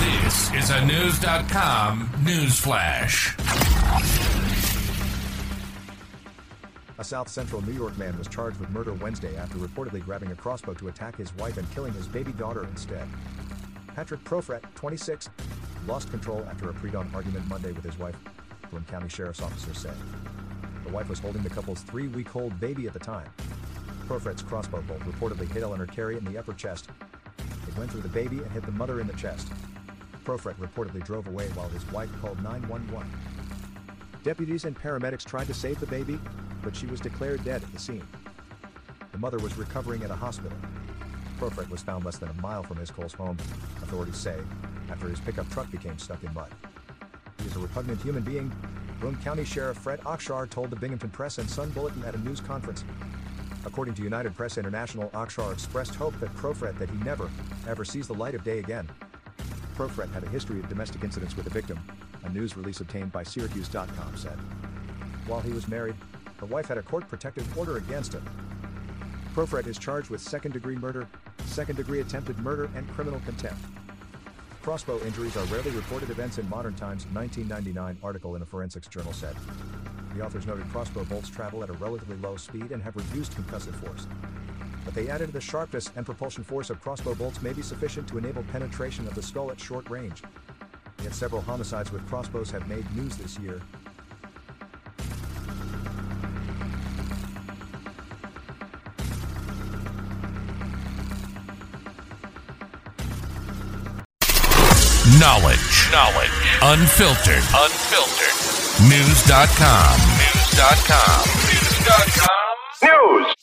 This is a Knewz.com news flash. A South Central New York man was charged with murder Wednesday after reportedly grabbing a crossbow to attack his wife and killing his baby daughter instead. Patrick Proefriedt, 26, lost control after a pre-dawn argument Monday with his wife, Broome County Sheriff's Officer said. The wife was holding the couple's three-week-old baby at the time. Proefriedt's crossbow bolt reportedly hit Eleanor Carey in the upper chest. It went through the baby and hit the mother in the chest. Proefriedt reportedly drove away while his wife called 911. Deputies and paramedics tried to save the baby, but she was declared dead at the scene. The mother was recovering at a hospital. Proefriedt was found less than a mile from his Coles home, authorities say, after his pickup truck became stuck in mud. He is a repugnant human being, Broome County Sheriff Fred Akshar told the Binghamton Press and Sun Bulletin at a news conference. According to United Press International, Akshar expressed hope that Proefriedt that he never, ever sees the light of day again. Proefriedt had a history of domestic incidents with the victim, a news release obtained by Syracuse.com said. While he was married, the wife had a court protective order against him. Proefriedt is charged with second degree murder, second degree attempted murder, and criminal contempt. Crossbow injuries are rarely reported events in modern times, 1999 article in a forensics journal said. The authors noted crossbow bolts travel at a relatively low speed and have reduced concussive force. But they added the sharpness and propulsion force of crossbow bolts may be sufficient to enable penetration of the skull at short range. Yet several homicides with crossbows have made news this year. Knowledge. Knowledge. Unfiltered. Unfiltered. Knewz.com. Knewz.com. Knewz.com. News.